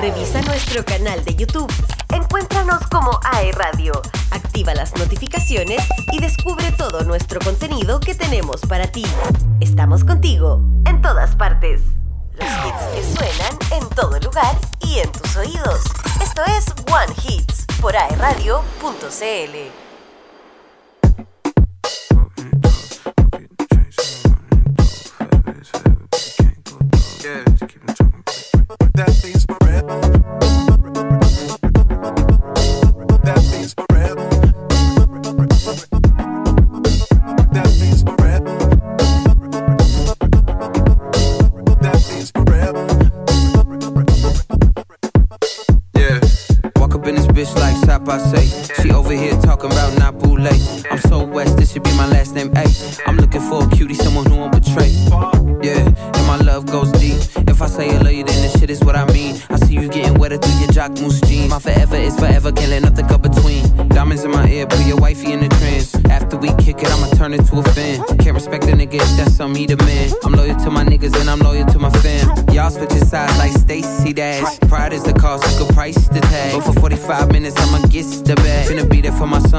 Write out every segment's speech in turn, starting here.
Revisa nuestro canal de YouTube. Encuéntranos como AE Radio. Activa las notificaciones y descubre todo nuestro contenido que tenemos para ti. Estamos contigo en todas partes. Los hits que suenan en todo lugar y en tus oídos. Esto es One Hits por aeradio.cl.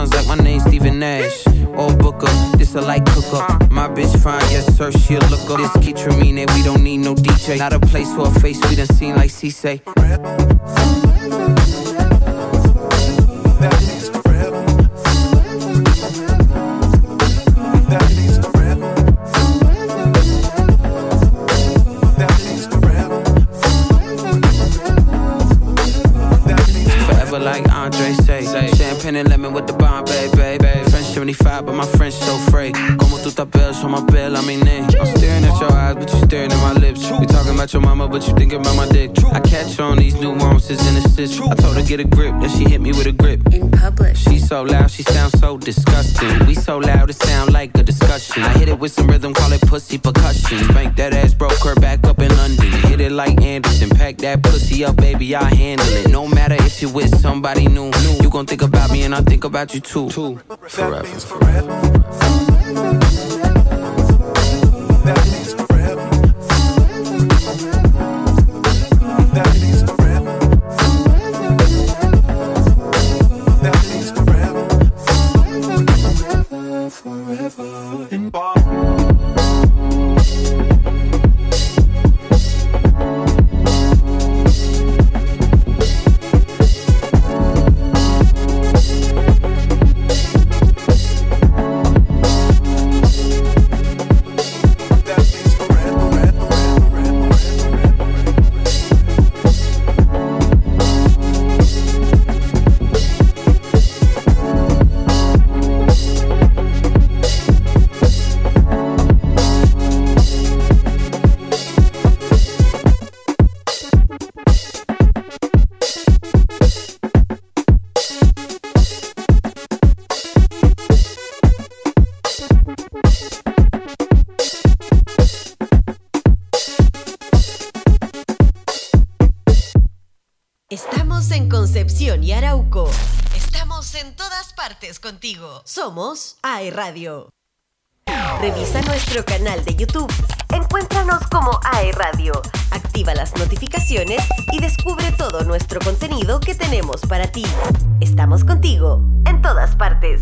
sounds like my name's Stephen Nash. Old booker, this a light cook up. My bitch fine, yes sir, she'll look up. This Kitramine, we don't need no DJ. Not a place for a face we done seen like C say. Mama, but about my dick. I catch on these nuances and assists. I told her get a grip, then she hit me with a grip. In public. She so loud, she sounds so disgusting. We so loud, it sound like a discussion. I hit it with some rhythm, call it pussy percussion. Spank that ass, broke her back up in London. Hit it like Anderson, pack that pussy up, baby, I handle it. No matter if you're with somebody new, you gon' think about me and I think about you too. Forever. forever. Somos AE Radio. Revisa nuestro canal de YouTube. Encuéntranos como AE Radio. Activa las notificaciones y descubre todo nuestro contenido que tenemos para ti. Estamos contigo en todas partes.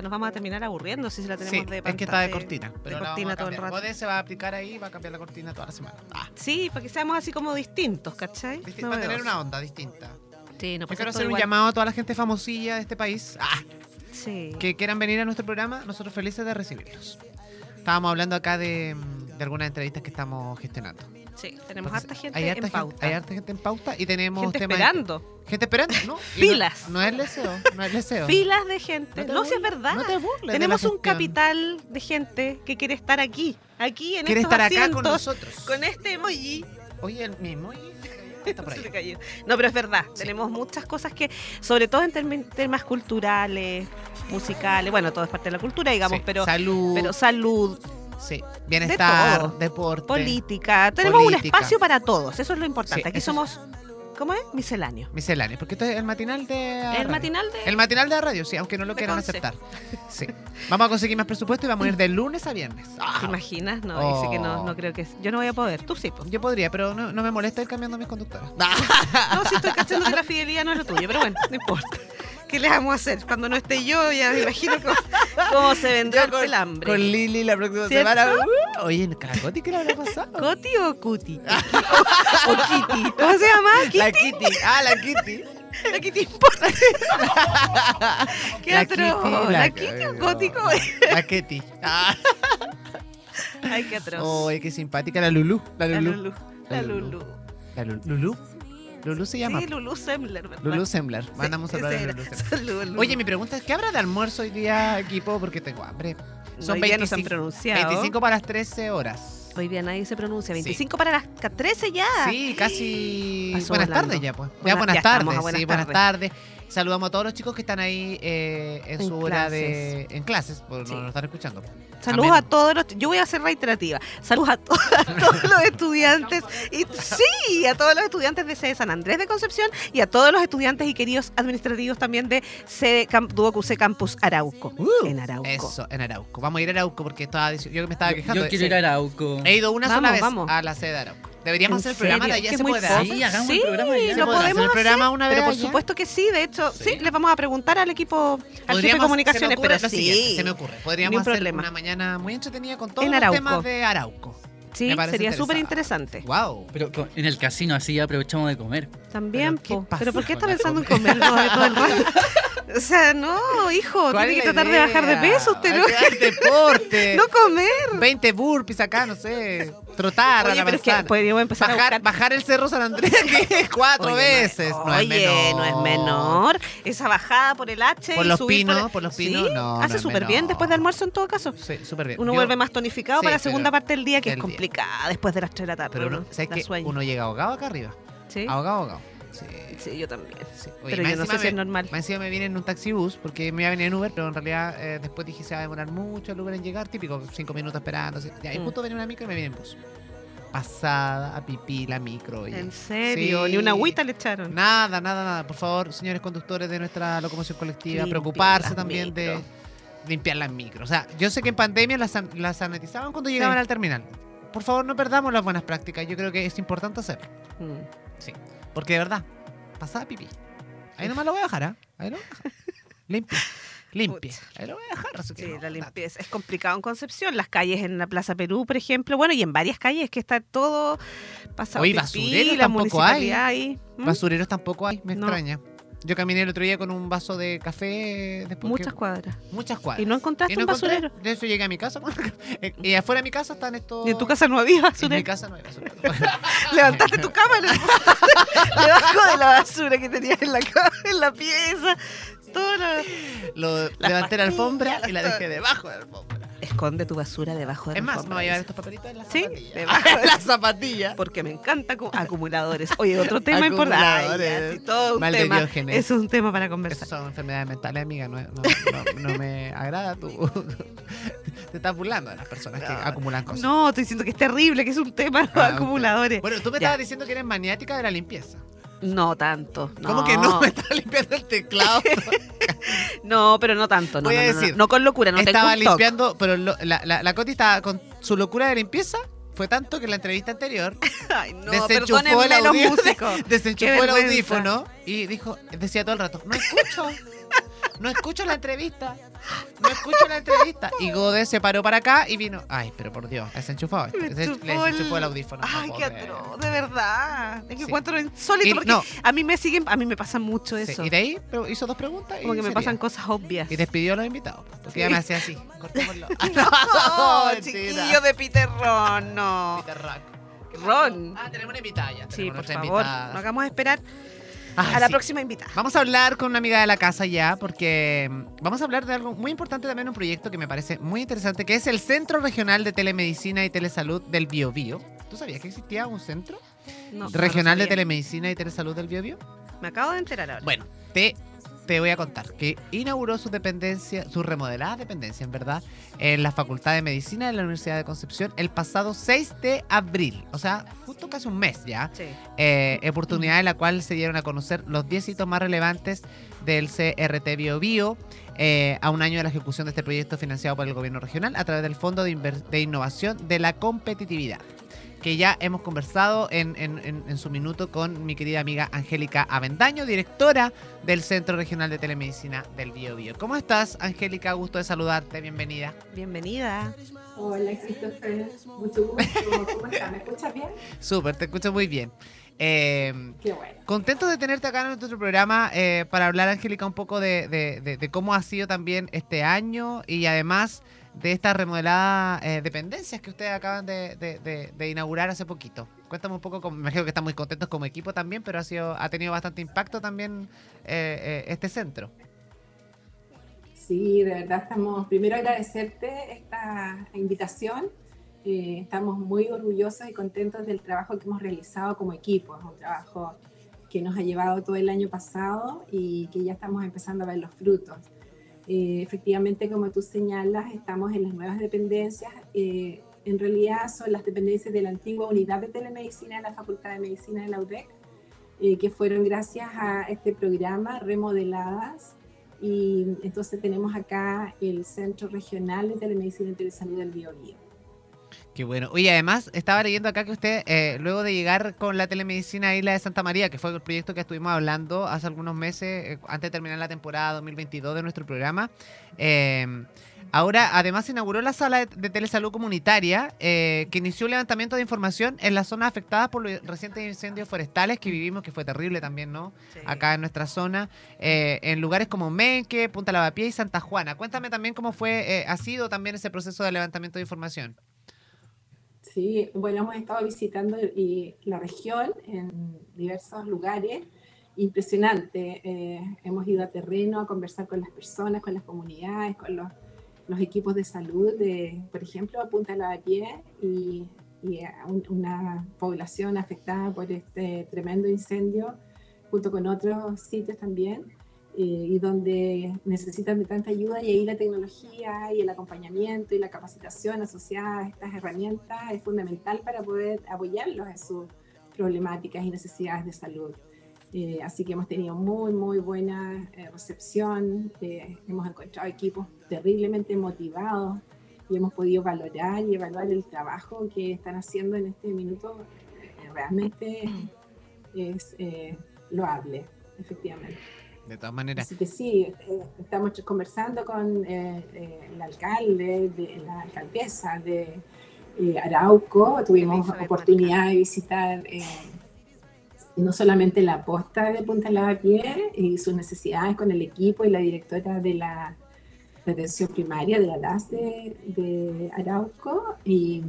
Nos vamos a terminar aburriendo si se la tenemos Sí, de es que está de pantalla- cortina. de Pero la cortina todo el rato. Bode se va a aplicar ahí va a cambiar la cortina toda la semana. Ah, Sí, para que seamos así como distintos, ¿cachai? disti- va a tener una onda distinta. Sí, no Yo puede quiero hacer un igual. llamado a toda la gente famosilla de este país ah, Sí. que quieran venir a nuestro programa. Nosotros felices de recibirlos. Estábamos hablando acá de, mm, de algunas entrevistas que estamos gestionando. Sí, tenemos Porque harta gente hay harta en pauta. hay harta gente en pauta y tenemos gente temas- esperando. Gente esperando, ¿no? Filas. No, no es deseo, no es deseo. Filas de gente. No No, si es verdad. no te burles Tenemos un capital de gente que quiere estar aquí. Aquí en Quiere estos estar acá con nosotros. Con este emoji. Oye, el le cayó. No, pero es verdad. Sí. Tenemos muchas cosas que, sobre todo en temas culturales, musicales, bueno, todo es parte de la cultura, digamos, Sí, pero, salud, pero salud, sí, bienestar, deporte. política. Tenemos un espacio para todos. Eso es lo importante. Sí, Aquí somos, ¿cómo es? Misceláneo. Misceláneo, porque esto es el matinal de El radio. matinal de. El matinal de la radio, sí, aunque no lo quieran aceptar. Sí. Vamos a conseguir más presupuesto y vamos a ir de lunes a viernes. Ah, ¿Te imaginas? No, dice que no, Oh. no creo que. Yo no voy a poder. Tú sí, pues. Yo podría, pero no, no me molesta ir cambiando mis conductoras. No, si estoy cachando que la fidelidad no es lo tuyo, pero bueno, no importa. ¿Qué le vamos a hacer? Cuando no esté yo, ya me imagino cómo, cómo se vendrá el pelambre. Con Lili la próxima ¿Cierto? semana. Uh, oye, ¿en Caracoti qué le habrá pasado? ¿Coti o Cuti? ¿O, Kitty? ¿Cómo se llama? ¿Kitty? La Kitty. Ah, la Kitty. ¿La Kitty importa? ¿Qué La atroz? Kitty, ¿La Kitty o Gótico? La Kitty. Ah. Ay, qué atroz. Oye, qué simpática la Lulu. La La Lulu. Lulu. La La Lulú. Lulu. La Lulu. Lulu. Se llama. Sí, Lulu Sembler, ¿verdad? Lulu Sembler. Mandamos Sí, ese a. Lulu Sembler. Lulu. Oye, mi pregunta es, ¿qué habrá de almuerzo hoy día, equipo? Porque tengo hambre. Día no se han pronunciado. 25 para las 13 horas. Hoy día nadie se pronuncia. Sí. 25 para las 13 ya. Sí, casi. Pasó buenas volando. tardes ya, pues. ya Buenas- buenas ya estamos tardes. a buenas sí, buenas tardes. Saludamos a todos los chicos que están ahí eh, en, En su hora de. clases. En clases, porque Sí. no nos están escuchando. Saludos Amén. a todos los. Yo voy a ser reiterativa. Saludos a, to- a todos los estudiantes. Y sí, a todos los estudiantes de sede San Andrés de Concepción y a todos los estudiantes y queridos administrativos también de sede Camp, Duoc UC Campus Arauco. Uh, en Arauco. Eso, en Arauco. Vamos a ir a Arauco porque estaba, yo me estaba Yo, quejando. yo quiero Sí. ir a Arauco. He ido una Vamos, sola vez vamos. a la sede de Arauco. Deberíamos ¿En hacer el programa de allá. Que ¿Se es muy puede? Sí, hagamos Sí, el programa allá. ¿Se lo puede hacer podemos el programa hacer, una vez Pero por allá? supuesto que sí. De hecho, sí, Sí. les vamos a preguntar al equipo, al jefe de Podríamos- se me comunicaciones, ocurre pero sí. se me ocurre. Podríamos hacer problema. una mañana muy entretenida con todos En los temas de Arauco. Sí, sería súper interesante. Wow. Pero en el casino así aprovechamos de comer. También, ¿Pero qué po. pasa pero ¿por qué está pensando en comer todo, todo el rato? O sea, no, hijo, tiene que tratar de bajar de peso usted, ¿no? deporte. No comer. 20 burpees acá, no sé. Trotar a Oye, la pero es que podríamos empezar a bajar, buscar... bajar el cerro San Andrés que es cuatro Oye, veces. No, No, es oye, menor. no es menor. Esa bajada por el H Por y los subir pinos, por los pinos, Sí, no, no hace es súper bien después de almuerzo en todo caso. Sí, súper bien. Uno Yo- vuelve más tonificado Sí, para la segunda parte del día, que es complicada después de las 3 de la tarde. Pero uno, ¿sabes. Uno llega ahogado acá arriba. ¿Sí? Ahogado, ahogado. Sí. sí, yo también. sí. Pero más yo no sé si es me- normal. Más encima me vine en un taxibús porque me iba a venir en Uber, pero en realidad eh, después dije se va a demorar mucho el Uber en llegar, típico, cinco minutos esperando. así. Ya, y Mm. justo venía una micro y me vine en bus. Pasada a pipí la micro. oye. ¿En serio? Sí. Ni una agüita le echaron. Nada, nada, nada. Por favor, señores conductores de nuestra locomoción colectiva, preocuparse también de limpiar las micros. O sea, yo sé que en pandemia las, san- las sanitizaban cuando llegaban Sí. al terminal. Por favor, no perdamos las buenas prácticas. Yo creo que es importante hacerlo. Mm. Sí. Porque de verdad, pasada pipí. Ahí nomás lo voy a dejar, ¿ah? Ahí lo voy a dejar. Limpia. Limpia. Ahí lo voy a dejar. así que Sí, no, la limpieza es complicado en Concepción, las calles en la Plaza Perú, por ejemplo, bueno, y en varias calles que está todo pasado. Oye, pipí, basureros la tampoco hay. ¿Mm? Basureros tampoco hay, me No. extraña. Yo caminé el otro día con un vaso de café después Muchas que- cuadras. muchas cuadras. ¿Y no encontraste Y no un encontré. basurero? De hecho llegué a mi casa. eh, y afuera de mi casa están estos. ¿Y en tu casa no había En mi basurero? casa no hay basurero. Levantaste tu cama debajo de la basura que tenías en la, cama, en la pieza. Todo lo- levanté la alfombra y la dejé debajo de la alfombra. Esconde tu basura debajo de Es la más, me voy a llevar estos papelitos en las ¿Sí? zapatillas. Debajo de- las zapatillas. Porque me encanta acu- acumuladores. Oye, otro tema importante. Ay, ya, Acumuladores. sí, todo un Mal de tema. Diógenes. Es un tema para Esas conversar. son enfermedades mentales, amiga. No, no, no- no me agrada tu. Te estás burlando de las personas que acumulan cosas. No, estoy diciendo que es terrible, que es un tema los Ah, ok. acumuladores. Bueno, tú me Ya. estabas diciendo que eres maniática de la limpieza. No tanto. No. ¿Cómo que no? Me estaba limpiando el teclado. No, pero no tanto. No, Voy a no, decir, no con locura, no tengo estaba un toque. limpiando, pero lo- la, la, la Coti estaba con su locura de limpieza. Fue tanto que en la entrevista anterior Ay, no, desenchufó el perdónenme los desenchufó el audífono y dijo, decía todo el rato, no escucho, no escucho la entrevista, no escucho la entrevista. Y Gode se paró para acá y vino, ay, pero por Dios, desenchufado. Me Le enchufó desenchufó el audífono. no Ay, qué atroz, de verdad. Es que Sí. encuentro insólito Y- porque no. a mí me siguen, a mí me pasa mucho Sí, eso. y de ahí pero hizo dos preguntas. y Como que me sería. pasan cosas obvias. Y despidió a los invitados. Porque ya me hacía así. Cortémoslo. No, chiquillo de Peter Ron, no. Peter Rack. Ron. Ah, tenemos una invitada ya. Sí, por favor, invitada. no hagamos esperar Ay, a la sí. próxima invitada. Vamos a hablar con una amiga de la casa ya, porque mm, vamos a hablar de algo muy importante también, un proyecto que me parece muy interesante, que es el Centro Regional de Telemedicina y Telesalud del Biobío. ¿Tú sabías que existía un centro No, regional de. Telemedicina y Telesalud del Biobío? Me acabo de enterar ahora. Bueno, te, te voy a contar que inauguró su dependencia, su remodelada dependencia, en verdad, en la Facultad de Medicina de la Universidad de Concepción el pasado 6 de abril, o sea, justo casi un mes ya. Sí. eh, oportunidad en la cual se dieron a conocer los 10 hitos más relevantes del CRT Bio Bio eh, a un año de la ejecución de este proyecto financiado por el gobierno regional a través del Fondo de, Inver- de Innovación de la Competitividad que ya hemos conversado en, en- en- en su minuto con mi querida amiga Angélica Avendaño, directora del Centro Regional de Telemedicina del Bio Bio. ¿Cómo estás, Angélica? Gusto de saludarte, bienvenida. Bienvenida. Hola, Christopher. Mucho gusto. ¿Cómo estás? ¿Me escuchas bien? Súper, te escucho muy bien. Eh, Qué bueno. Contentos de tenerte acá en nuestro programa eh, para hablar, Angélica, un poco de, de- de- de cómo ha sido también este año y además de estas remodeladas eh, dependencias que ustedes acaban de, de- de- de inaugurar hace poquito. Cuéntame un poco, me imagino que están muy contentos como equipo también, pero ha, sido, ha tenido bastante impacto también eh, eh, este centro. Sí, de verdad estamos, primero agradecerte esta invitación. Eh, estamos muy orgullosos y contentos del trabajo que hemos realizado como equipo. Es un trabajo que nos ha llevado todo el año pasado y que ya estamos empezando a ver los frutos. Eh, efectivamente, como tú señalas, estamos en las nuevas dependencias. Eh, en realidad son las dependencias de la antigua unidad de telemedicina de la Facultad de Medicina de la UDEC, eh, que fueron gracias a este programa remodeladas y entonces tenemos acá el Centro Regional de Telemedicina y Telesalud del Biobío. Qué bueno. Oye, además, estaba leyendo acá que usted, eh, luego de llegar con la telemedicina a Isla de Santa María, que fue el proyecto que estuvimos hablando hace algunos meses, eh, antes de terminar la temporada 2022 de nuestro programa, eh, ahora además inauguró la sala de, de telesalud comunitaria, eh, que inició un levantamiento de información en las zonas afectadas por los recientes incendios forestales que vivimos, que fue terrible también, ¿no? Acá en nuestra zona, eh, en lugares como Menque, Punta Lavapié y Santa Juana. Cuéntame también cómo fue, ha sido también ese proceso de levantamiento de información. Sí, bueno, hemos estado visitando y la región en diversos lugares. Impresionante. eh, hemos ido a terreno a conversar con las personas, con las comunidades, con los, los equipos de salud, de, por ejemplo, a Punta Lavapié y, y a un- una población afectada por este tremendo incendio, junto con otros sitios también, eh, y donde necesitan de tanta ayuda y ahí la tecnología y el acompañamiento y la capacitación asociada a estas herramientas es fundamental para poder apoyarlos en sus problemáticas y necesidades de salud. Eh, así que hemos tenido muy, muy buena eh, recepción, eh, hemos encontrado equipos terriblemente motivados y hemos podido valorar y evaluar el trabajo que están haciendo en este minuto. Eh, realmente es eh, loable, efectivamente. De todas maneras. Así que sí, eh, estamos conversando con eh, eh, el alcalde, de, la alcaldesa de eh, Arauco. Tuvimos oportunidad de visitar eh, no solamente la posta de Punta Lavapié y sus necesidades con el equipo y la directora de la de atención primaria de la LAS de, de Arauco y,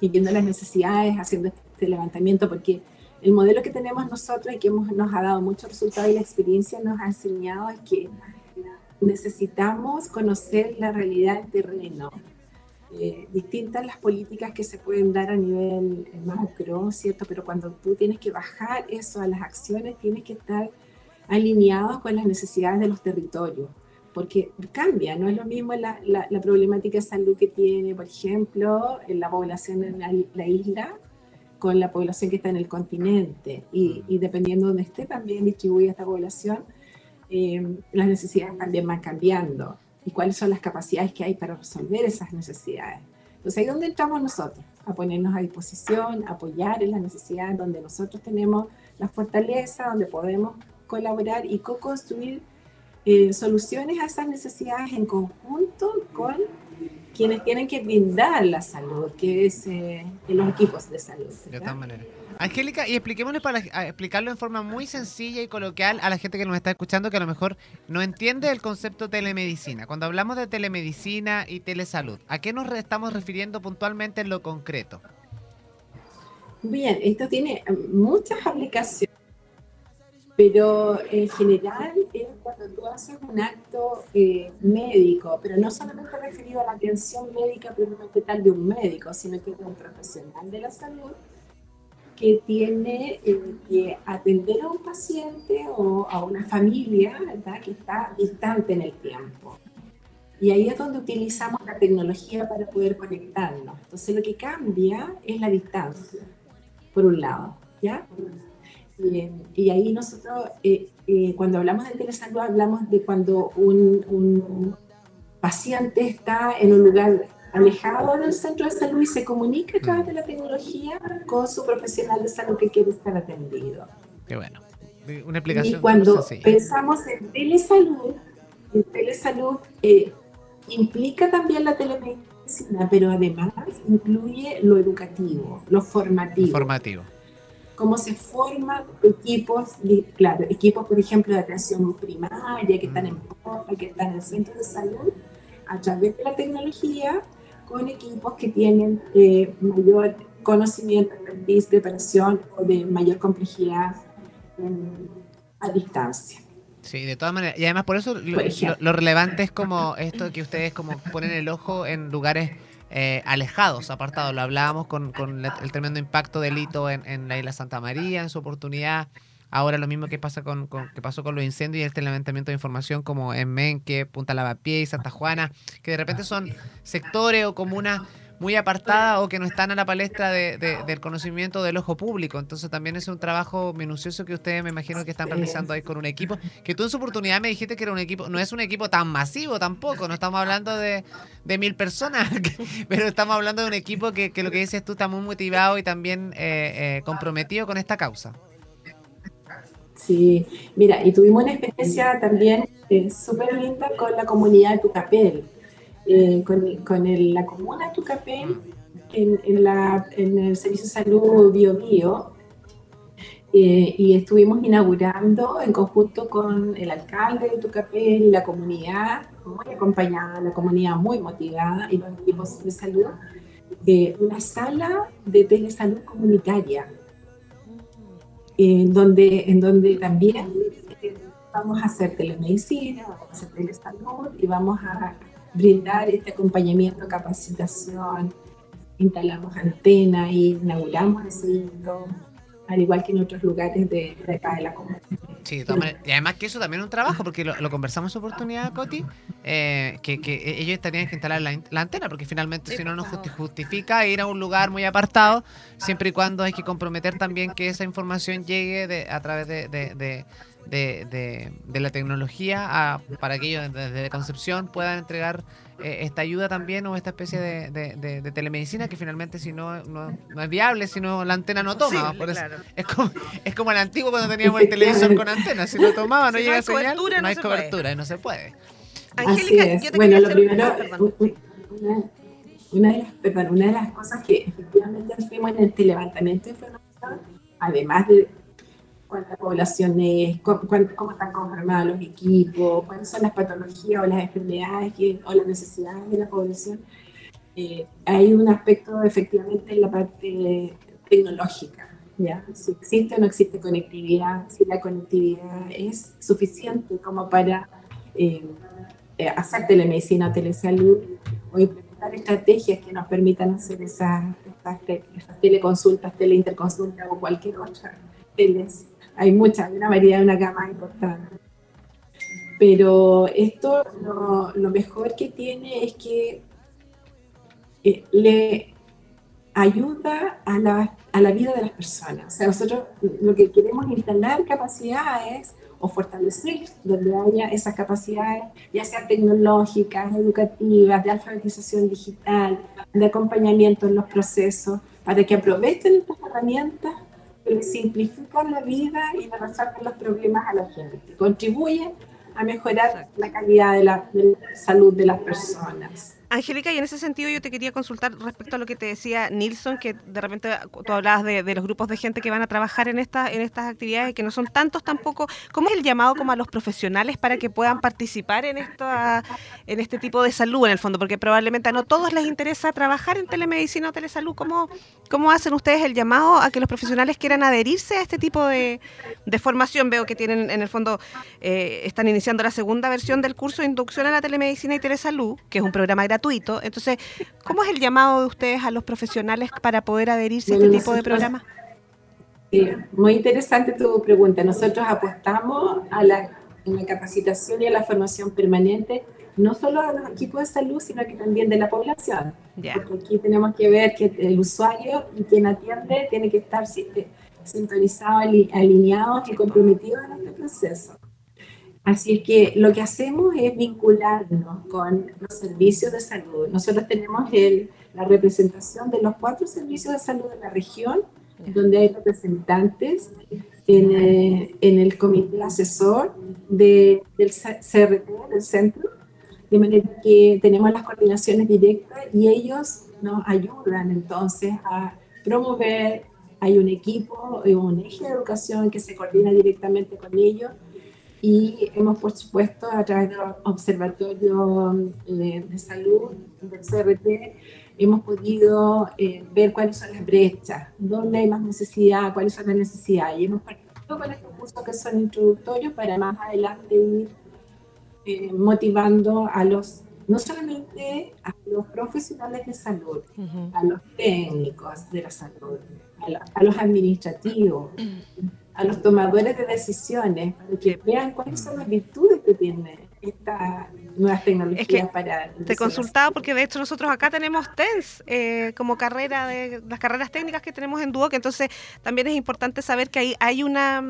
y viendo las necesidades, haciendo este levantamiento, porque el modelo que tenemos nosotros y que hemos, nos ha dado mucho resultado y la experiencia nos ha enseñado es que necesitamos conocer la realidad del terreno. Eh, distintas las políticas que se pueden dar a nivel eh, macro, ¿cierto? Pero cuando tú tienes que bajar eso a las acciones, tienes que estar alineados con las necesidades de los territorios, porque cambia, no es lo mismo la, la, la problemática de salud que tiene, por ejemplo, en la población en la, la isla, con la población que está en el continente y, y dependiendo de donde esté también distribuida esta población, eh, las necesidades también van cambiando y cuáles son las capacidades que hay para resolver esas necesidades. Entonces ahí es donde entramos nosotros, a ponernos a disposición, a apoyar en las necesidades donde nosotros tenemos la fortaleza, donde podemos colaborar y co-construir eh, soluciones a esas necesidades en conjunto con quienes tienen que brindar la salud, que es eh, los equipos de salud. De todas maneras. Angélica, y expliquémosle para explicarlo en forma muy sencilla y coloquial a la gente que nos está escuchando que a lo mejor no entiende el concepto telemedicina. Cuando hablamos de telemedicina y telesalud, ¿a qué nos estamos refiriendo puntualmente en lo concreto? Bien, esto tiene muchas aplicaciones, pero en general es cuando tú haces un acto eh, médico, pero no solamente referido a la atención médica propiamente tal de un médico, sino que de un profesional de la salud que tiene eh, que atender a un paciente o a una familia que está distante en el tiempo. Y ahí es donde utilizamos la tecnología para poder conectarnos. Entonces lo que cambia es la distancia, por un lado. ¿ya? Y ahí nosotros, eh, eh, cuando hablamos de telesalud, hablamos de cuando un, un paciente está en un lugar alejado del centro de salud y se comunica a través de la tecnología con su profesional de salud que quiere estar atendido. Qué bueno. Una explicación. Y cuando pensamos en telesalud, en telesalud eh, implica también la telemedicina, pero además incluye lo educativo, lo formativo. Formativo. Cómo se forman equipos, claro, equipos, por ejemplo, de atención primaria, que están en porta, que están en el centro de salud, a través de la tecnología con equipos que tienen eh, mayor conocimiento, preparación o de mayor complejidad a distancia. Sí, de todas maneras. Y además por eso lo, relevante es como esto que ustedes como ponen el ojo en lugares eh, alejados, apartados. Lo hablábamos con, el tremendo impacto del hito en, en la isla Santa María, en su oportunidad Ahora lo mismo que pasa con, que pasó con los incendios y este levantamiento de información como en Menque, Punta Lavapié y Santa Juana, que de repente son sectores o comunas muy apartadas o que no están a la palestra de, del conocimiento del ojo público. Entonces también es un trabajo minucioso que ustedes me imagino que están realizando ahí con un equipo, que tú en su oportunidad me dijiste que era un equipo, no es un equipo tan masivo tampoco, no estamos hablando de, mil personas, pero estamos hablando de un equipo que, lo que dices tú está muy motivado y también eh, eh, comprometido con esta causa. Sí, mira, y tuvimos una experiencia también eh, súper linda con la comunidad de Tucapel, eh, con, con la comuna de Tucapel, en, en, la, en el Servicio de Salud Bio Bio, eh, y estuvimos inaugurando en conjunto con el alcalde de Tucapel la comunidad, muy acompañada, la comunidad muy motivada y los equipos de salud, una sala de telesalud comunitaria en donde, en donde también vamos a hacer telemedicina, vamos a hacer telesalud y vamos a brindar este acompañamiento, capacitación, instalamos antenas y inauguramos ese al igual que en otros lugares de, acá de la comunidad. Sí, y además que eso también es un trabajo, porque lo, conversamos en su oportunidad, Coti, eh, que, que, ellos tenían que instalar la, antena, porque finalmente si no nos justifica ir a un lugar muy apartado, siempre y cuando hay que comprometer también que esa información llegue de, a través de, de, de la tecnología para que ellos desde Concepción puedan entregar eh, esta ayuda también o esta especie de, telemedicina que finalmente si no, no, es viable, si no la antena no toma. es, como, es como el antiguo cuando teníamos el televisor con antena, si no tomaba no llega señal, no, hay cobertura y no se puede. Angélica, yo te bueno, lo primero, una, de las, una de las cosas que efectivamente hacemos en el televantamiento de información, además de cuánta población es, cómo, están conformados los equipos, cuáles son las patologías o las enfermedades o las necesidades de la población. Eh, hay un aspecto efectivamente en la parte tecnológica, ¿ya? si existe o no existe conectividad, si la conectividad es suficiente como para eh, eh, hacer telemedicina o telesalud o implementar estrategias que nos permitan hacer esas, esas teleconsultas, teleinterconsultas o cualquier otra teles hay mucha, una variedad, una gama importante. Pero esto lo, mejor que tiene es que eh, le ayuda a la, a la vida de las personas. O sea, nosotros lo que queremos instalar capacidades o fortalecer donde haya esas capacidades, ya sean tecnológicas, educativas, de alfabetización digital, de acompañamiento en los procesos, para que aprovechen estas herramientas les simplifican la vida y le resuelven los problemas a la gente. Contribuyen a mejorar la calidad de la, de la salud de las personas. Angélica, y en ese sentido yo te quería consultar respecto a lo que te decía Nilsson, que de repente tú hablabas de, los grupos de gente que van a trabajar en, esta, en estas actividades, que no son tantos tampoco. ¿Cómo es el llamado como a los profesionales para que puedan participar en, esta, en este tipo de salud en el fondo? Porque probablemente a no todos les interesa trabajar en telemedicina o telesalud. ¿Cómo, cómo hacen ustedes el llamado a que los profesionales quieran adherirse a este tipo de, de formación? Veo que tienen en el fondo, eh, están iniciando la segunda versión del curso de inducción a la telemedicina y telesalud, que es un programa gratuito gratuito. Entonces, ¿cómo es el llamado de ustedes a los profesionales para poder adherirse a este tipo de programas? Sí, muy interesante tu pregunta. Nosotros apostamos a la, a la capacitación y a la formación permanente, no solo de los equipos de salud, sino que también de la población. Porque aquí tenemos que ver que el usuario y quien atiende tiene que estar siempre sintonizado, ali- alineados y comprometidos en este proceso. Así es que lo que hacemos es vincularnos con los servicios de salud. Nosotros tenemos el- la representación de los cuatro servicios de salud de la región, donde hay representantes en, eh, en el comité asesor de- del CRT, del centro, de manera que tenemos las coordinaciones directas y ellos nos ayudan entonces a promover, hay un equipo, eh, un eje de educación que se coordina directamente con ellos y hemos, por supuesto, a través del Observatorio de, de Salud del CRT, hemos podido eh, ver cuáles son las brechas, dónde hay más necesidad, cuáles son las necesidades. Y hemos partido con estos cursos que son introductorios para más adelante ir eh, motivando a los, no solamente a los profesionales de salud, a los técnicos de la salud, a, la- a los administrativos, a los tomadores de decisiones, para que vean cuáles son las virtudes que tiene estas nuevas tecnologías Es que para... Te consultaba porque de hecho nosotros acá tenemos TENS eh, como carrera de las carreras técnicas que tenemos en Duoc, entonces también es importante saber que hay, hay una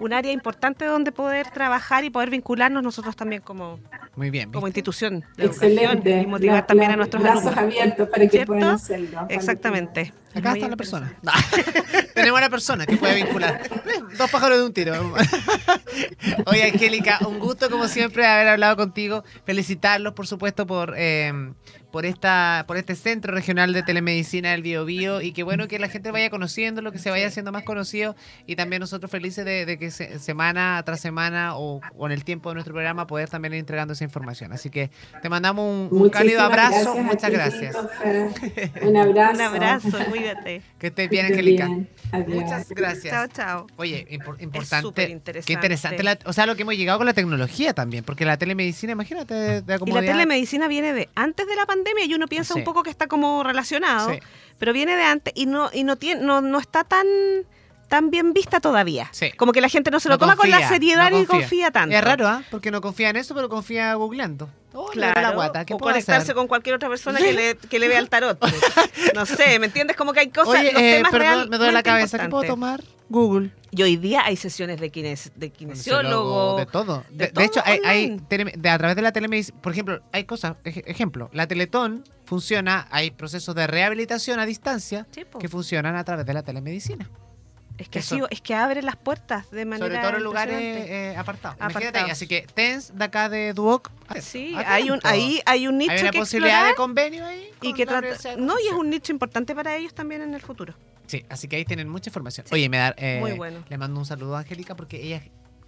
un área importante donde poder trabajar y poder vincularnos nosotros también como, Muy bien. como institución de educación Excelente. y motivar La- también la- a nuestros brazos alumnos. abiertos para que ¿Cierto? puedan hacerlo. Exactamente. Acá Muy está la persona. Tenemos una persona que puede vincular. Dos pájaros de un tiro. Oye, Angélica, un gusto como siempre haber hablado contigo. Felicitarlos, por supuesto, por, eh, por, esta, por este Centro Regional de Telemedicina del Bio Bio y que bueno que la gente vaya conociéndolo, que se vaya haciendo más conocido y también nosotros felices de, de que se- semana tras semana o, o en el tiempo de nuestro programa poder también ir entregando esa información. Así que te mandamos un, un cálido abrazo. gracias Muchas ti, gracias. Un abrazo. Un abrazo, cuídate. Que estés bien, Angélica. Muchas gracias. Chao, chao. Oye, impor- importante. superinteresante. Qué interesante. la- o sea, lo que hemos llegado con la tecnología también, porque la telemedicina, imagínate, de, de Y la telemedicina viene de antes de la pandemia y uno piensa Sí. un poco que está como relacionado, Sí. pero viene de antes y no y no tiene no, no está tan tan bien vista todavía. Sí. Como que la gente no se lo No toma con la seriedad no ni confía tanto. Es raro, ¿ah? Porque no confía en eso, pero confía googleando. Oh, Claro, la guata. ¿Qué o conectarse hacer? con cualquier otra persona que le, que le vea el tarot. No sé, ¿me entiendes? Como que hay cosas, Oye, los eh, temas perdón, real- me duele la cabeza. ¿Qué puedo tomar? Google. Y hoy día hay sesiones de, kines, de kinesiólogo. De todo. de De, de hecho, todo hay, hay tele- de- a través de la telemedicina, por ejemplo, hay cosas, ej- ejemplo, la Teletón funciona, hay procesos de rehabilitación a distancia Sí, que funcionan a través de la telemedicina. Es, que así- es que abre las puertas de manera Sobre todo en lugares eh, apartados. Ahí. Así que TENS de acá de Duoc. Sí, atento. hay un, ahí hay un nicho Hay una que posibilidad de convenio ahí. y que no y es un nicho importante para ellos también en el futuro. Sí, así que ahí tienen mucha información. Oye, me da, eh, Muy bueno. le mando un saludo a Angélica porque ella.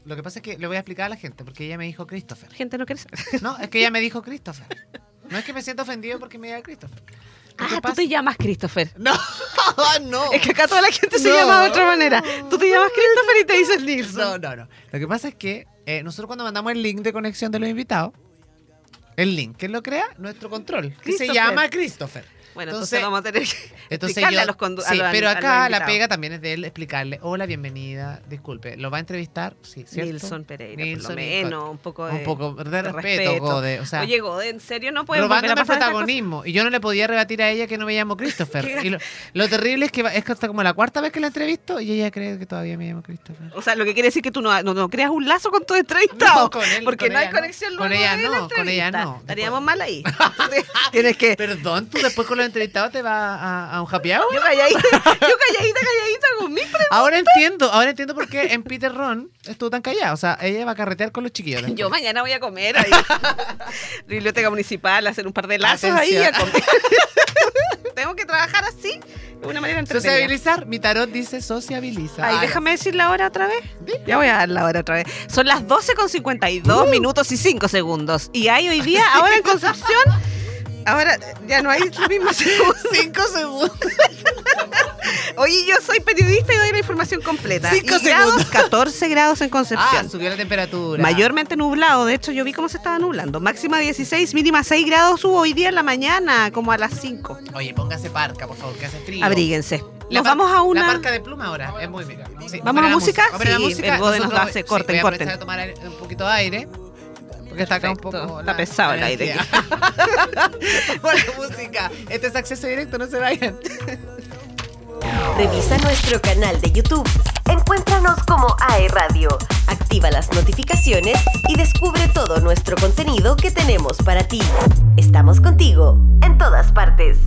Lo que pasa es que le voy a explicar a la gente porque ella me dijo Christopher. Gente no saber. No, es que ella me dijo Christopher. No es que me siento ofendido porque me diga Christopher. Lo que Ah, tú te llamas Christopher. No, no. Es que acá toda la gente se No. llama de otra manera. Tú te llamas Christopher y te dices Nilsson. No, no, no. Lo que pasa es que eh, nosotros cuando mandamos el link de conexión de los invitados, el link, ¿quién lo crea? Nuestro control, que se llama Christopher. Bueno, entonces, Entonces- vamos a tener que Entonces explicarle yo- a los condu- a sí, los- pero los acá la pega también es de él explicarle, hola, bienvenida, disculpe, ¿lo va a entrevistar? Sí, ¿cierto? Nilson Pereira, Nilson por lo menos, un poco de, Un poco de, de respeto, Gode, o sea, Oye, Gode, ¿en serio no a robándome el protagonismo. Y yo no le podía rebatir a ella que no me llamo Christopher. Y lo, lo terrible es que va- es que hasta como la cuarta vez que la entrevisto y ella cree que todavía me llamo Christopher. O sea, lo que quiere decir que tú no, no, no creas un lazo con tu entrevistado. No, con él, porque con no hay conexión Con ella no, con ella no. Estaríamos mal ahí. Tienes que... Perdón, tú después con los entrevistados te vas a, a un happy hour. Yo calladita, yo calladita, calladita con mi pre- Ahora entiendo, ahora entiendo por qué en Peter Ron estuvo tan callada. O sea, ella va a carretear con los chiquillos. después. Yo mañana voy a comer ahí. Biblioteca municipal, hacer un par de lazos ahí Atención. a comer. Tengo que trabajar así, de una manera entretenida. Sociabilizar, mi tarot dice sociabiliza. Ay, déjame decir la hora otra vez. Ya voy a dar la hora otra vez. Son las 12 con 52 Uh. minutos y 5 segundos. Y hay hoy día, ahora en Concepción, ahora ya no hay lo mismo segundo. Cinco segundos. Oye, yo soy periodista y doy la información completa. Cinco Y grados, segundos. 14 grados en Ah, Concepción. subió la temperatura. Mayormente nublado, de hecho yo vi cómo se estaba nublando. Máxima 16, mínima 6 grados hubo hoy día en la mañana, como a las 5. Oye, póngase parca, por favor, que hace frío. Abríguense. La Nos vamos a una... La parca de pluma ahora, es muy bien. Sí, ¿Vamos a la música? A la Sí, música. el nos hace, sí, corten, voy a corten. a tomar un poquito de aire. Porque está acá un poco. Está pesado el aire la música. Este es acceso directo, no se vayan. Revisa nuestro canal de YouTube. Encuéntranos como AE Radio. Activa las notificaciones y descubre todo nuestro contenido que tenemos para ti. Estamos contigo en todas partes.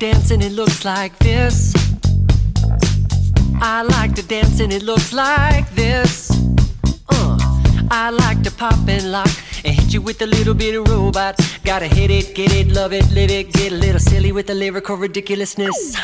Dance and it looks like this. I like to dance and it looks like this. Uh, I like to pop and lock and hit you with a little bit of robot. Gotta hit it, get it, love it, live it, get a little silly with the lyrical ridiculousness.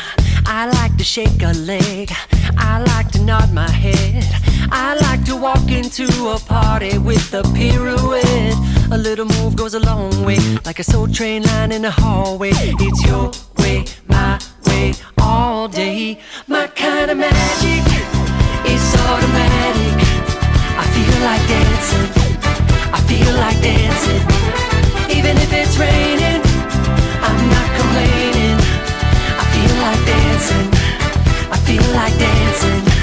I like to shake a leg. I like to nod my head. I like to walk into a party with a pirouette. A little move goes a long way, like a soul train line in the hallway. It's your way, my way, all day. My kind of magic is automatic. I feel like dancing. I feel like dancing. Even if it's raining, I'm not complaining. I feel like dancing. I feel like dancing.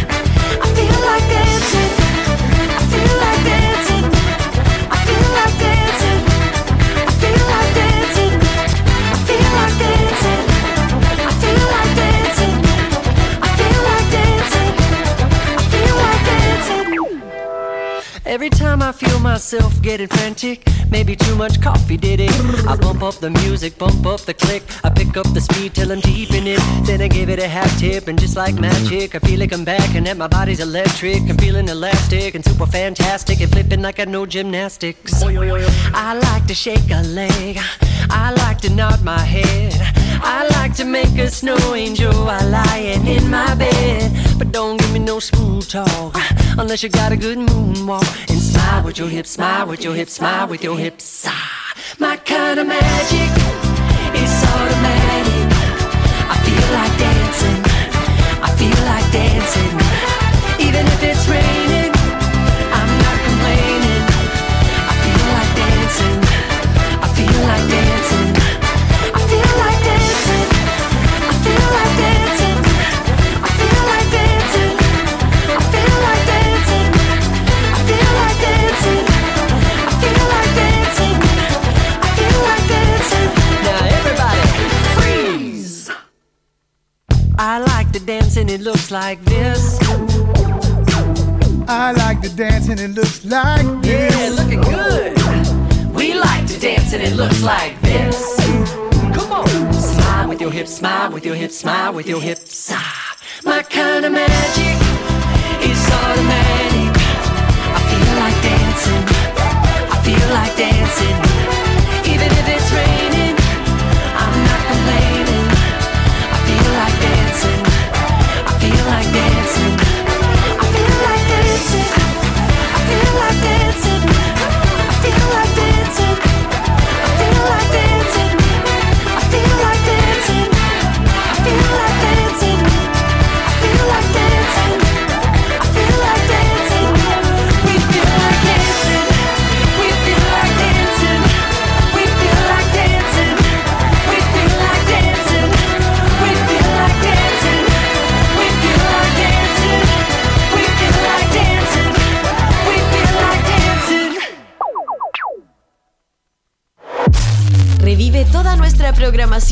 Every time I feel myself getting frantic, maybe too much coffee did it. I bump up the music, bump up the click. I pick up the speed till I'm deep in it. Then I give it a half tip, and just like magic, I feel like I'm back and that my body's electric. I'm feeling elastic and super fantastic and flipping like I know gymnastics. I like to shake a leg. I like to nod my head. I like to make a snow angel while lying in my bed. But don't give me no smooth talk unless you got a good moonwalk. And smile with your hips, smile with your hips, smile with your hips. Ah, my kind of magic is automatic. I feel like dancing. I feel like dancing. Even if it's raining, I like to dance and it looks like this. I like to dance and it looks like Yeah, this. looking good. We like to dance and it looks like this. Come on. Smile with your hips, smile with your hips, smile with your hips. Ah, my kind of magic is automatic. I feel like dancing. I feel like dancing.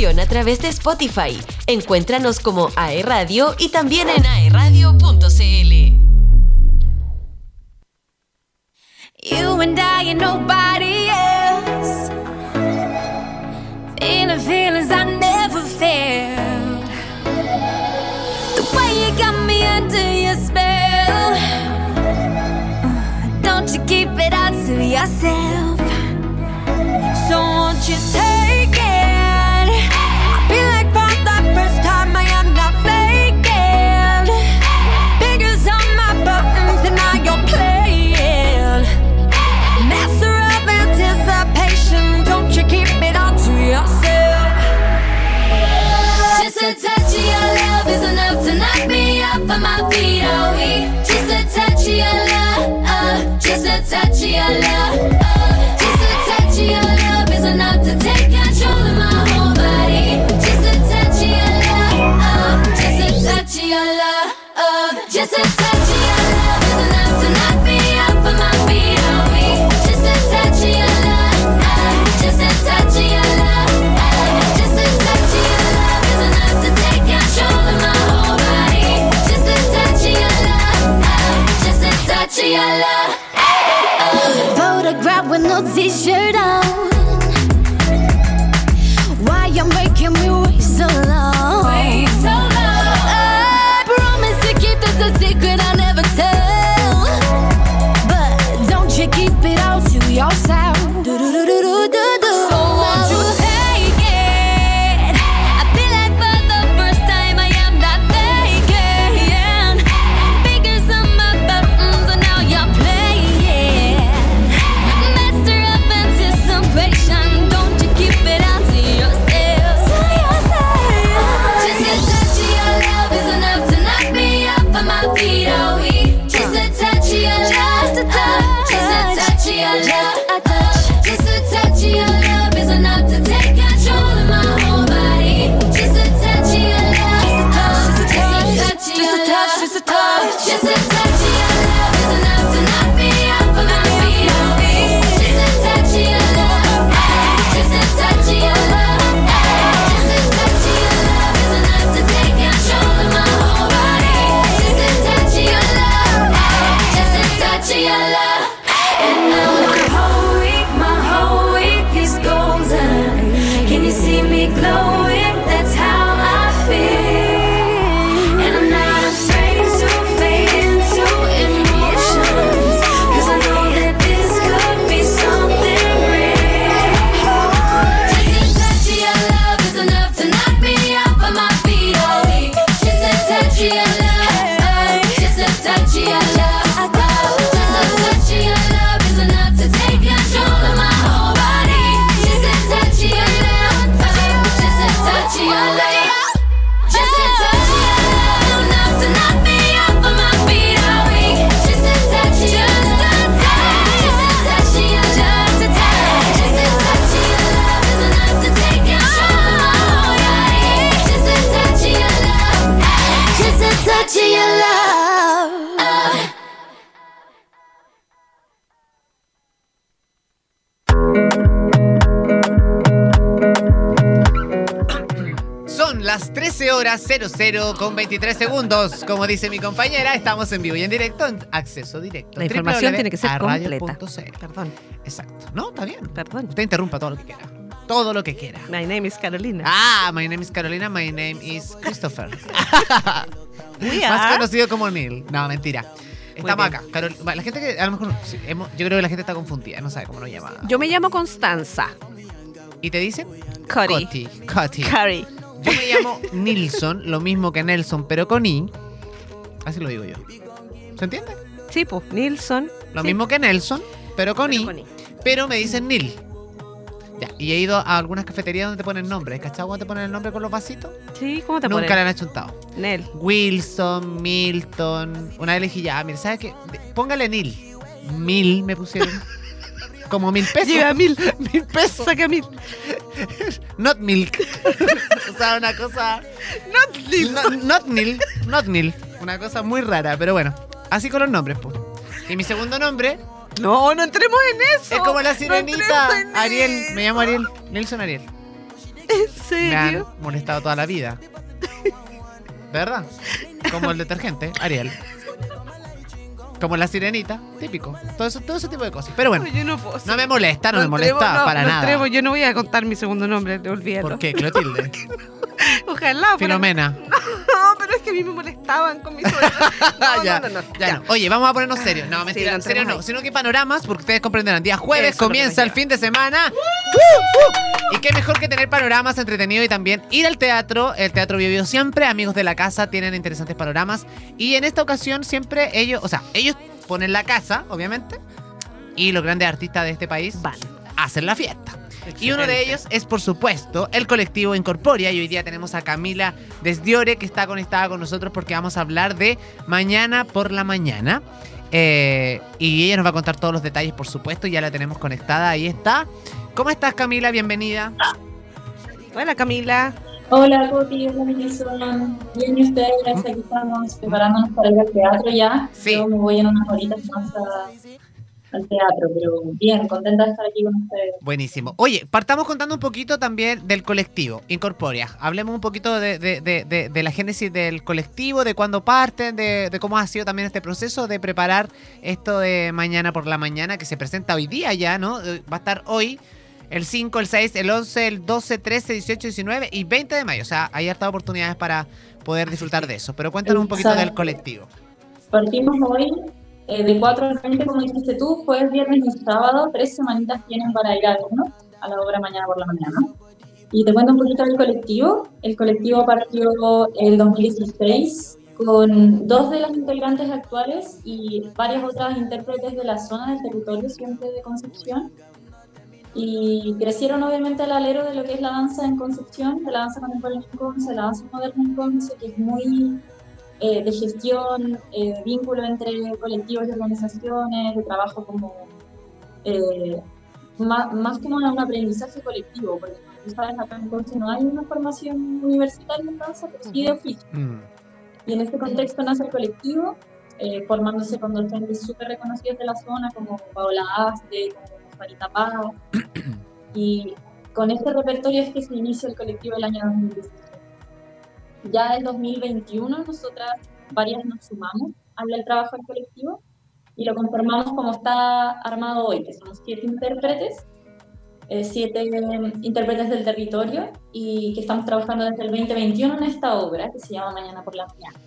Programación a través de Spotify. Encuéntranos como AE Radio y también en aeradio.cl. You and I and nobody else. Feeling feelings I never felt. The way you got me under your spell. Don't you keep it all to yourself. A touch of your love, 0 con 23 segundos. Como dice mi compañera, estamos en vivo y en directo, en acceso directo. La información tiene que ser completa. Perdón. Exacto. No, está bien. Perdón. Usted interrumpa todo lo que quiera. Todo lo que quiera. My name is Carolina. Ah, my name is Carolina, my name is Christopher. Más conocido como Neil. No, mentira. Estamos acá. Carol, la gente que a lo mejor yo creo que la gente está confundida, no sabe cómo nos llama. Yo me llamo Constanza. ¿Y te dicen? Cody. Cody. Cody. Yo me llamo Nilsson, lo mismo que Nelson, pero con I. Así lo digo yo. ¿Se entiende? Sí, pues, Nilsson. Lo Sí, mismo que Nelson, pero con, pero I, con I. Pero me dicen Nil. Ya, y he ido a algunas cafeterías donde te ponen nombre. ¿Cachai? ¿Cuándo te ponen el nombre con los vasitos? Sí, ¿cómo te Nunca ponen? le han achuntado. Nel. Wilson, Milton. Una vez le dije, ya, mira, ¿sabes qué? Póngale Nil. Mil me pusieron. Como mil pesos. Llega mil. mil pesos. Saca mil. Not milk. o sea, una cosa. Not Nil. No- not nil. Not nil. Una cosa muy rara, pero bueno. Así con los nombres, pues. Y mi segundo nombre No, no entremos en eso. Es como la sirenita. Ariel, me llamo Ariel. Nelson Ariel. ¿En Me han serio? molestado toda la vida. ¿Verdad? Como el detergente, Ariel. Como la sirenita, típico. Todo, eso, todo ese tipo de cosas. Pero bueno, Yo no puedo. no me molesta, no, me molesta para nada. yo no voy a contar mi segundo nombre, olvídalo. ¿Por qué? Clotilde. Ojalá. Filomena. No, pero es que a mí me molestaban con mi sobrina. No, ya, no, no, ya ya. no. Oye, vamos a ponernos serios. No, Sí, mentira, no en serio entremos no. ahí. Sino que panoramas, porque ustedes comprenderán. Día jueves Eso comienza el fin de semana. ¡Uh! Y qué mejor que tener panoramas entretenidos y también ir al teatro. El Teatro Bio siempre, amigos de la casa, tienen interesantes panoramas. Y en esta ocasión siempre ellos, o sea, ellos ponen la casa, obviamente. Y los grandes artistas de este país Van. hacen la fiesta. Y uno de ellos es, por supuesto, el colectivo Incorporia. Y hoy día tenemos a Camila Desdiore, que está conectada con nosotros porque vamos a hablar de Mañana por la Mañana. Eh, y ella nos va a contar todos los detalles, por supuesto. Ya la tenemos conectada. Ahí está. ¿Cómo estás, Camila? Bienvenida. Hola, Camila. Hola, Coti, hola, Milson. Bien, ¿y ustedes? Aquí estamos preparándonos para ir al teatro ya. Sí. Yo me voy en unas horitas más a- al teatro, pero bien, contenta de estar aquí con ustedes. Buenísimo. Oye, partamos contando un poquito también del colectivo Incorporia. Hablemos un poquito de, de- de- de- de la génesis del colectivo, de cuándo parten, de, de cómo ha sido también este proceso de preparar esto de mañana por la mañana que se presenta hoy día ya, ¿no? Eh, Va a estar hoy el 5, el 6, el 11, el 12, 13, 18, 19 y 20 de mayo. O sea, hay hartas oportunidades para poder disfrutar de eso. Pero cuéntanos un poquito del colectivo. Partimos hoy eh, de 4 al 20, como dijiste tú, jueves, viernes y sábado, tres semanitas tienen para ir a vernos a la obra mañana por la mañana. Y te cuento un poquito del colectivo. El colectivo partió el 2016 con dos de las integrantes actuales y varias otras intérpretes de la zona del territorio siempre de Concepción. Y crecieron obviamente al alero de lo que es la danza en Concepción, de la danza contemporánea en Conce, la danza moderna en Conce, que es muy eh, de gestión, eh, de vínculo entre colectivos y organizaciones, de trabajo como eh, más, más como un aprendizaje colectivo, porque tú sabes, acá en Conce no hay una formación universitaria en danza, pero sí de oficio. Mm. Y en este contexto nace el colectivo, eh, formándose con docentes súper reconocidos de la zona, como Paola Aste, como Farita Paz. y con este repertorio es que se inicia el colectivo el año 2016. Ya en 2021 nosotras varias nos sumamos al trabajo del colectivo y lo conformamos como está armado hoy, que somos siete intérpretes, eh, siete eh, intérpretes del territorio y que estamos trabajando desde el 2021 en esta obra que se llama Mañana por la Mañana.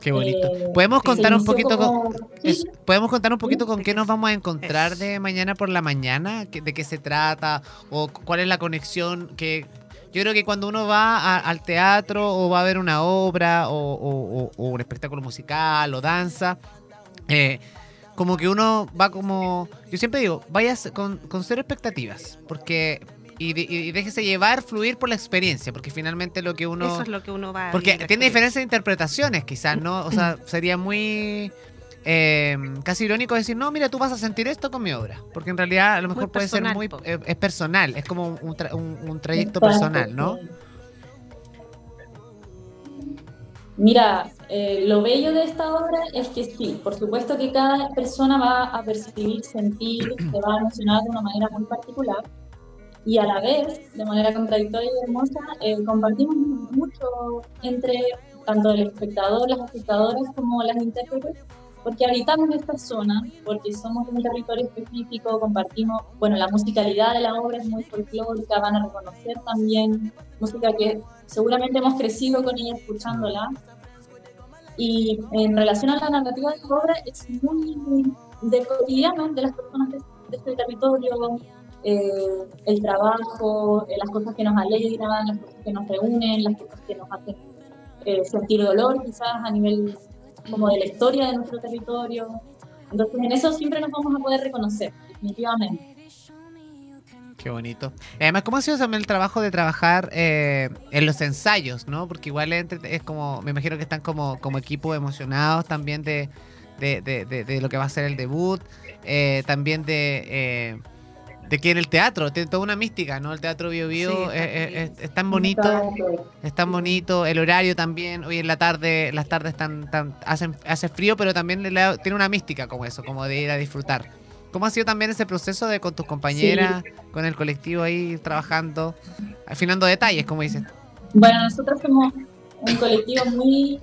Qué bonito. Eh, ¿Podemos contar un poquito con, como- Es- Sí, ¿Podemos contar un poquito con ¿de qué nos vamos a encontrar es? de mañana por la mañana? ¿Qué- ¿De qué se trata? ¿O cu- cuál es la conexión? que Yo creo que cuando uno va a- al teatro o va a ver una obra o, o- o- o un espectáculo musical o danza, eh, como que uno va como... Yo siempre digo, vayas con, con cero expectativas, porque... Y, de- y déjese llevar, fluir por la experiencia, porque finalmente lo que uno... Eso es lo que uno va a Porque tiene experiencia. diferentes interpretaciones, quizás, ¿no? O sea, sería muy eh, casi irónico decir, no, mira, tú vas a sentir esto con mi obra. Porque en realidad a lo mejor Muy puede ser personal, muy... eh, es personal, es como un, tra- un- un trayecto personal, ¿no? Mira, eh, lo bello de esta obra es que sí, por supuesto que cada persona va a percibir, sentir, se va a emocionar de una manera muy particular y a la vez, de manera contradictoria y hermosa, eh, compartimos mucho entre tanto el espectador, las espectadoras como las intérpretes, porque habitamos esta zona, porque somos de un territorio específico, compartimos, bueno, la musicalidad de la obra es muy folclórica, van a reconocer también música que seguramente hemos crecido con ella escuchándola. Y en relación a la narrativa de la obra, es muy del cotidiano de las personas de, de este territorio, eh, el trabajo, eh, las cosas que nos alegran, las cosas que nos reúnen, las cosas que nos hacen eh, sentir dolor quizás a nivel como de la historia de nuestro territorio. Entonces en eso siempre nos vamos a poder reconocer, definitivamente. Qué bonito. Además, ¿cómo ha sido también el trabajo de trabajar eh, en los ensayos, no? Porque igual es, como, me imagino que están como, como equipo emocionados también de- de lo que va a ser el debut, eh, también de, eh, de que en el teatro tiene toda una mística, ¿no? El teatro Bio Bio Sí, es, está es- bien. es- es tan bonito, es tan bonito, el horario también, hoy en la tarde, las tardes están, tan, hacen, hace frío, pero también le tiene una mística como eso, como de ir a disfrutar. ¿Cómo ha sido también ese proceso de con tus compañeras, con el colectivo ahí trabajando, afinando detalles, como dices? Bueno, nosotros somos un colectivo muy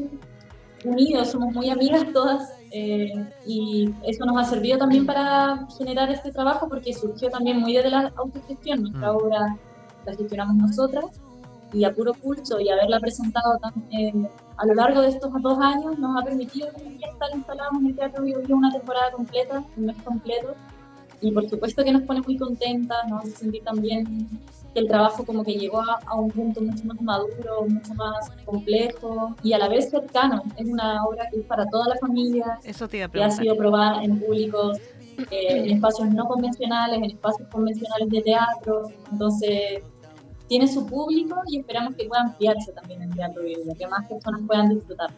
unidos, somos muy amigas todas eh, y eso nos ha servido también para generar este trabajo porque surgió también muy desde la autogestión. Nuestra Mm. obra la gestionamos nosotras y a puro pulso y haberla presentado tan, eh, a lo largo de estos dos años nos ha permitido estar instalados en el Teatro Bio una temporada completa, un mes completo y por supuesto que nos pone muy contentas, nos hace sentir también el trabajo como que llegó a, a un punto mucho más maduro, mucho más complejo y a la vez cercano. Es una obra que es para toda la familia, Eso te iba a que ha sido probada en públicos, eh, en espacios no convencionales, en espacios convencionales de teatro. Entonces, tiene su público y esperamos que pueda ampliarse también en Teatro Vivo, que más personas puedan disfrutar.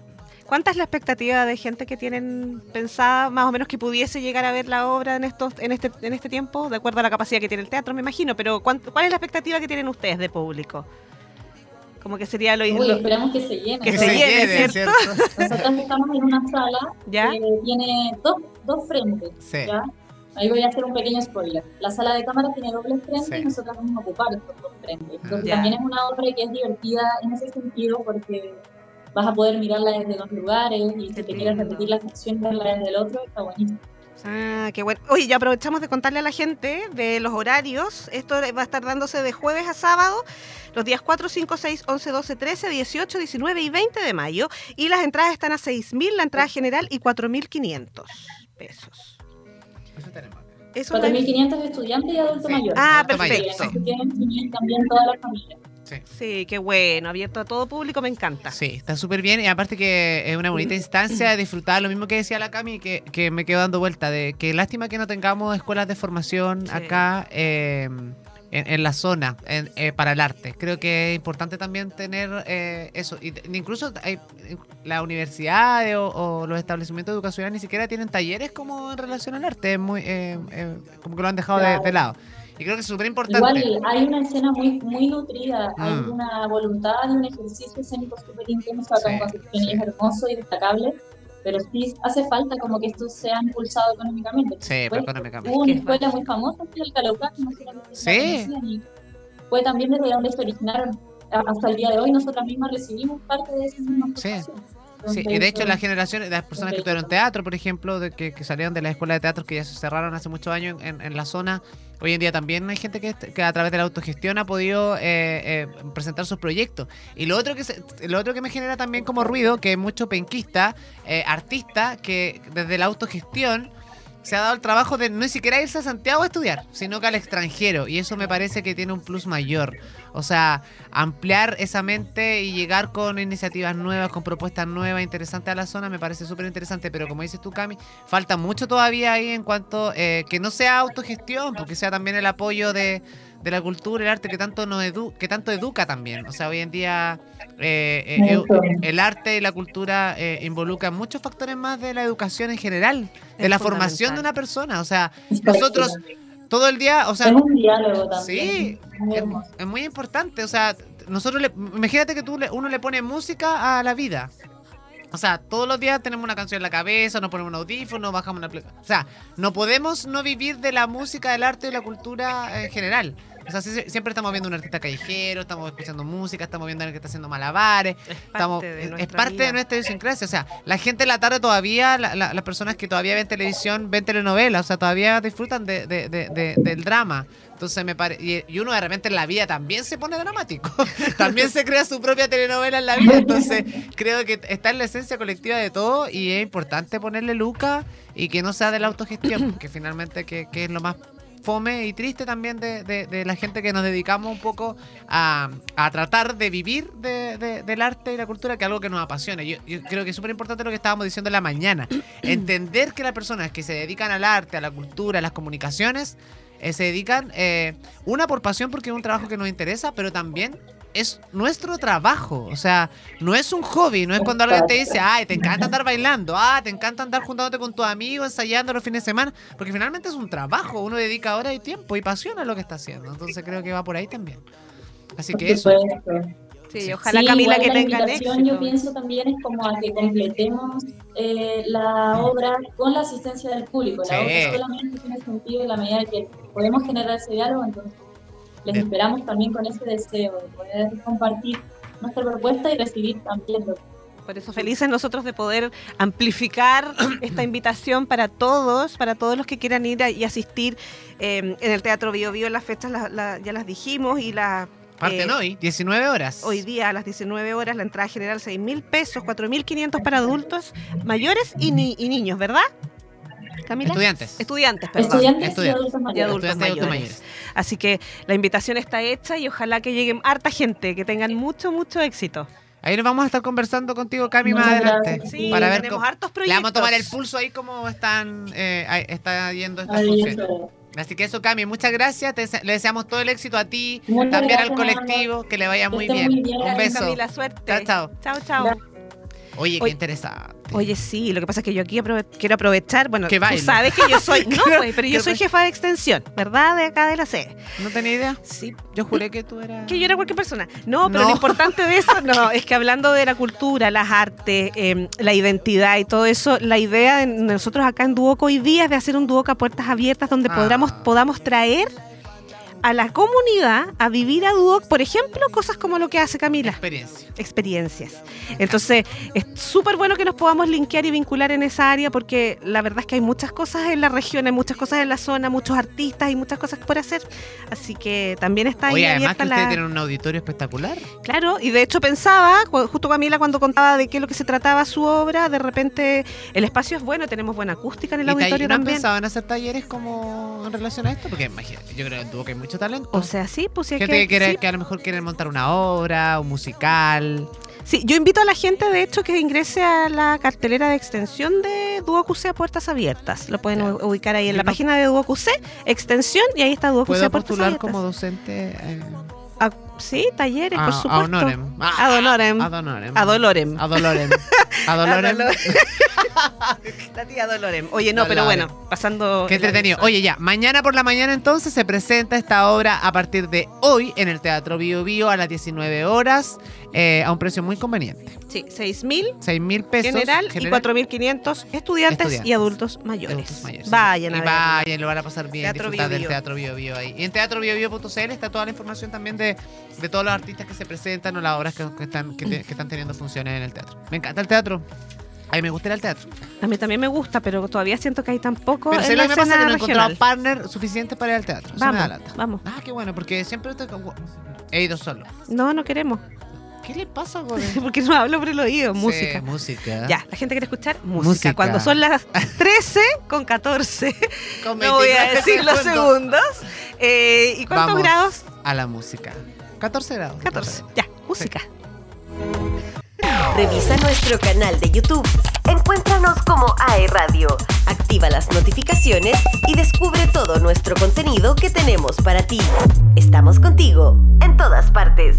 ¿Cuánta es la expectativa de gente que tienen pensada, más o menos, que pudiese llegar a ver la obra en estos, en este, en este tiempo, de acuerdo a la capacidad que tiene el teatro, me imagino? Pero ¿cuán- ¿cuál es la expectativa que tienen ustedes de público? Como que sería lo, Uy, esperamos que se llene. que se llene, ¿cierto? Nosotros estamos en una sala ¿Ya? que tiene dos, dos frentes. Sí. ¿ya? Ahí voy a hacer un pequeño spoiler. La sala de cámara tiene dobles frentes Sí. y nosotros vamos a ocupar estos dos frentes. Entonces Ya. también es una obra que es divertida en ese sentido porque vas a poder mirarla desde dos lugares y si te quieres repetir la sección verla desde el otro, está buenísimo. Ah, qué bueno. Oye, ya aprovechamos de contarle a la gente de los horarios. Esto va a estar dándose de jueves a sábado, los días 4, 5, 6, 11, 12, 13, 18, 19 y 20 de mayo. Y las entradas están a 6.000, la entrada general, y 4.500 pesos. Eso tenemos. Eso no es- 4.500 estudiantes y adulto Sí. mayor. Ah, perfecto. Tienen también toda la familia. Sí, qué bueno. Abierto a todo público, me encanta. Sí, está súper bien y aparte que es una bonita instancia de disfrutar, lo mismo que decía la Cami, que, que me quedo dando vuelta, de que lástima que no tengamos escuelas de formación Sí. acá eh, en, en la zona en- eh, para el arte. Creo que es importante también tener eh, eso. Y, incluso hay, la universidad o, o los establecimientos educacionales ni siquiera tienen talleres como en relación al arte, es muy, eh, eh, como que lo han dejado de lado. Y creo que es súper importante. Igual hay una escena muy, muy nutrida, hay Mm. una voluntad y un ejercicio escénico súper intenso acá en Sí, Concepción y sí. es hermoso y destacable, pero sí hace falta como que esto sea impulsado económicamente. Sí, pues, supuesto. económicamente. Hubo una Qué escuela muy famosa aquí en el Calaucán, no sé Sí. y fue también desde donde se originaron. Hasta el día de hoy nosotras mismas recibimos parte de esa misma Sí. Sí, y de hecho las generaciones, las personas que estudiaron teatro, por ejemplo, de que, que salieron de la escuela de teatro que ya se cerraron hace muchos años en, en la zona, hoy en día también hay gente que, a través de la autogestión ha podido eh, eh, presentar sus proyectos. Y lo otro que se- lo otro que me genera también como ruido, que mucho penquista, eh, artista, que desde la autogestión se ha dado el trabajo de no siquiera irse a Santiago a estudiar, sino que al extranjero. Y eso me parece que tiene un plus mayor. O sea, ampliar esa mente y llegar con iniciativas nuevas, con propuestas nuevas, interesantes a la zona, me parece súper interesante. Pero como dices tú, Cami, falta mucho todavía ahí en cuanto eh, que no sea autogestión, porque sea también el apoyo de, de la cultura, el arte que tanto nos edu que tanto educa también. O sea, hoy en día eh, eh, el arte y la cultura eh, involucran muchos factores más de la educación en general, de Es la formación de una persona. O sea, nosotros todo el día, o sea, es un diálogo también. Sí, muy es, muy importante. O sea, nosotros, le, imagínate que tú le- uno le pone música a la vida. O sea, todos los días tenemos una canción en la cabeza, nos ponemos un audífono, bajamos una... O sea, no podemos no vivir de la música, del arte y la cultura en general. O sea, siempre estamos viendo un artista callejero, estamos escuchando música, estamos viendo a alguien que está haciendo malabares. Estamos, de es- es nuestra parte vida. de nuestra idiosincrasia. O sea, la gente en la tarde todavía, la- la- las personas que todavía ven televisión, ven telenovelas, o sea, todavía disfrutan de, de- de- de- del drama. Entonces me parece. Y, y uno de repente en la vida también se pone dramático. también se crea su propia telenovela en la vida. Entonces creo que está en la esencia colectiva de todo y es importante ponerle luca y que no sea de la autogestión, porque finalmente que, que es lo más fome y triste también de, de- de la gente que nos dedicamos un poco a, a tratar de vivir de- de- del arte y la cultura, que es algo que nos apasiona. Yo, yo creo que es súper importante lo que estábamos diciendo en la mañana. Entender que las personas que se dedican al arte, a la cultura, a las comunicaciones, eh, se dedican, eh, una por pasión porque es un trabajo que nos interesa, pero también es nuestro trabajo. O sea, no es un hobby, no es cuando alguien te dice, ay, te encanta andar bailando, ah, te encanta andar juntándote con tus amigos, ensayando los fines de semana, porque finalmente es un trabajo, uno dedica hora y tiempo y pasión a lo que está haciendo. Entonces creo que va por ahí también. Así que eso. supuesto. Sí, ojalá Sí, Camila que invitación, éxito. Yo pienso también es como a que completemos eh, la obra con la asistencia del público. La Sí. obra solamente tiene sentido en la medida que podemos generar ese diálogo, entonces les Bien. esperamos también con ese deseo de poder compartir nuestra propuesta y recibir también lo Por eso felices nosotros de poder amplificar esta invitación para todos, para todos los que quieran ir a- y asistir eh, en el Teatro Bio Bio. Las fechas la- la- ya las dijimos y la... Parten eh, hoy, 19 horas. Hoy día a las 19 horas la entrada general 6 mil pesos, 4 mil 500 para adultos mayores y, ni- y niños, ¿verdad? Camila. Estudiantes. Estudiantes, perdón. Estudiantes y Estudiantes. adultos Y adultos Estudiantes y adultos mayores. Así que la invitación está hecha y ojalá que lleguen harta gente, que tengan mucho, mucho éxito. Ahí nos vamos a estar conversando contigo, Cami, más adelante. gracias. Sí, para ver tenemos cómo- hartos Le proyectos. vamos a tomar el pulso ahí cómo están, eh, está yendo estas funciones. Así que eso, Cami, muchas gracias. Te le deseamos todo el éxito a ti, Muchas también al colectivo, que le vaya muy bien. muy bien. Un beso. Camila, suerte. Chao, chao. Chao, chao. Oye, qué interesante. Oye, sí, lo que pasa es que yo aquí aprove- quiero aprovechar, bueno, Que tú sabes que yo soy, no, pues, pero yo soy jefa de extensión, ¿verdad? De acá de la sede. ¿No tenía idea? Sí, Yo juré que tú eras... que yo era cualquier persona. No, pero No. lo importante de eso, no, es que hablando de la cultura, las artes, eh, la identidad y todo eso, la idea de nosotros acá en Duoco hoy día es de hacer un Duoco a puertas abiertas donde Ah. podamos, podamos traer a la comunidad a vivir a Duoc, por ejemplo, cosas como lo que hace Camila. Experiencia. experiencias. Entonces, es súper bueno que nos podamos linkear y vincular en esa área porque la verdad es que hay muchas cosas en la región, hay muchas cosas en la zona, muchos artistas y muchas cosas por hacer. Así que también está ahí Oye, además que ustedes la... tienen un auditorio espectacular. Claro, y de hecho pensaba, justo Camila cuando contaba de qué es lo que se trataba su obra, de repente el espacio es bueno, tenemos buena acústica en el ¿Y auditorio ¿No también. pensado en hacer talleres como en relación a esto? Porque imagínate, yo creo que tuvo que mucho talento. O sea, sí, pues es Gente que, que, quiere, sí. que a lo mejor quieren montar una obra, un musical. Sí, yo invito a la gente, de hecho, que ingrese a la cartelera de extensión de Duocuc a Puertas Abiertas. Lo pueden ubicar ahí en Yo la no- página de Duocuc, extensión, y ahí está Duocuc ¿Puedo a Puertas postular Abiertas. como docente? eh, Ah, sí, talleres, a, por supuesto. honorem. Ah, Ad honorem. Ad honorem. A Dolorem. A Dolorem. A Dolorem. la tía Dolorem. Oye, no, pero bueno, pasando... Qué entretenido. Oye, ya, mañana por la mañana entonces se presenta esta obra a partir de hoy en el Teatro Bio Bio a las 19 horas eh, a un precio muy conveniente. Sí, 6.000 6 mil pesos. general, y 4.500 estudiantes, Estudiantes. y adultos mayores. adultos mayores. Vayan a y vayan, lo van a pasar bien, Teatro Bio del Bio. Teatro Bio Bio ahí. Y en teatrobiobio.cl está toda la información también de, de todos los artistas que se presentan o las obras que, que están, que, te- que están teniendo funciones en el teatro. Me encanta el teatro. A mí me gusta ir al teatro. A mí también me gusta, pero todavía siento que hay tan poco Pero en sé lo que me pasa escena que no he encontrado partner suficiente para ir al teatro. Eso me da Vamos, lata. vamos. Ah, qué bueno, porque siempre estoy con- he ido solo. No, no queremos. ¿Qué le pasa, güey? Porque no hablo por el oído. Sí, música. música. Ya, la gente quiere escuchar música. Música. Cuando son las 13 con 14, Con no voy a 29 decir los segundos. Eh, ¿Y cuántos Vamos grados? A la música. 14 grados. 14. Ya, música. Revisa nuestro canal de YouTube. Encuéntranos como AE Radio. Activa las notificaciones y descubre todo nuestro contenido que tenemos para ti. Estamos contigo en todas partes.